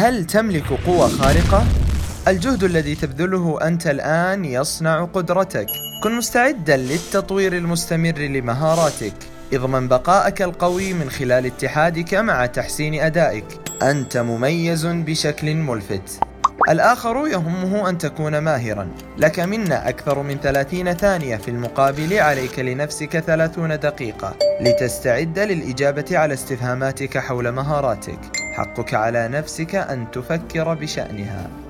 هل تملك قوة خارقة؟ الجهد الذي تبذله أنت الآن يصنع قدرتك. كن مستعدا للتطوير المستمر لمهاراتك. اضمن بقاءك القوي من خلال اتحادك مع تحسين أدائك. أنت مميز بشكل ملفت. الآخر يهمه أن تكون ماهرا. لك منا أكثر من 30 ثانية في المقابل عليك لنفسك 30 دقيقة. لتستعد للإجابة على استفهاماتك حول مهاراتك. حقك على نفسك أن تفكر بشأنها.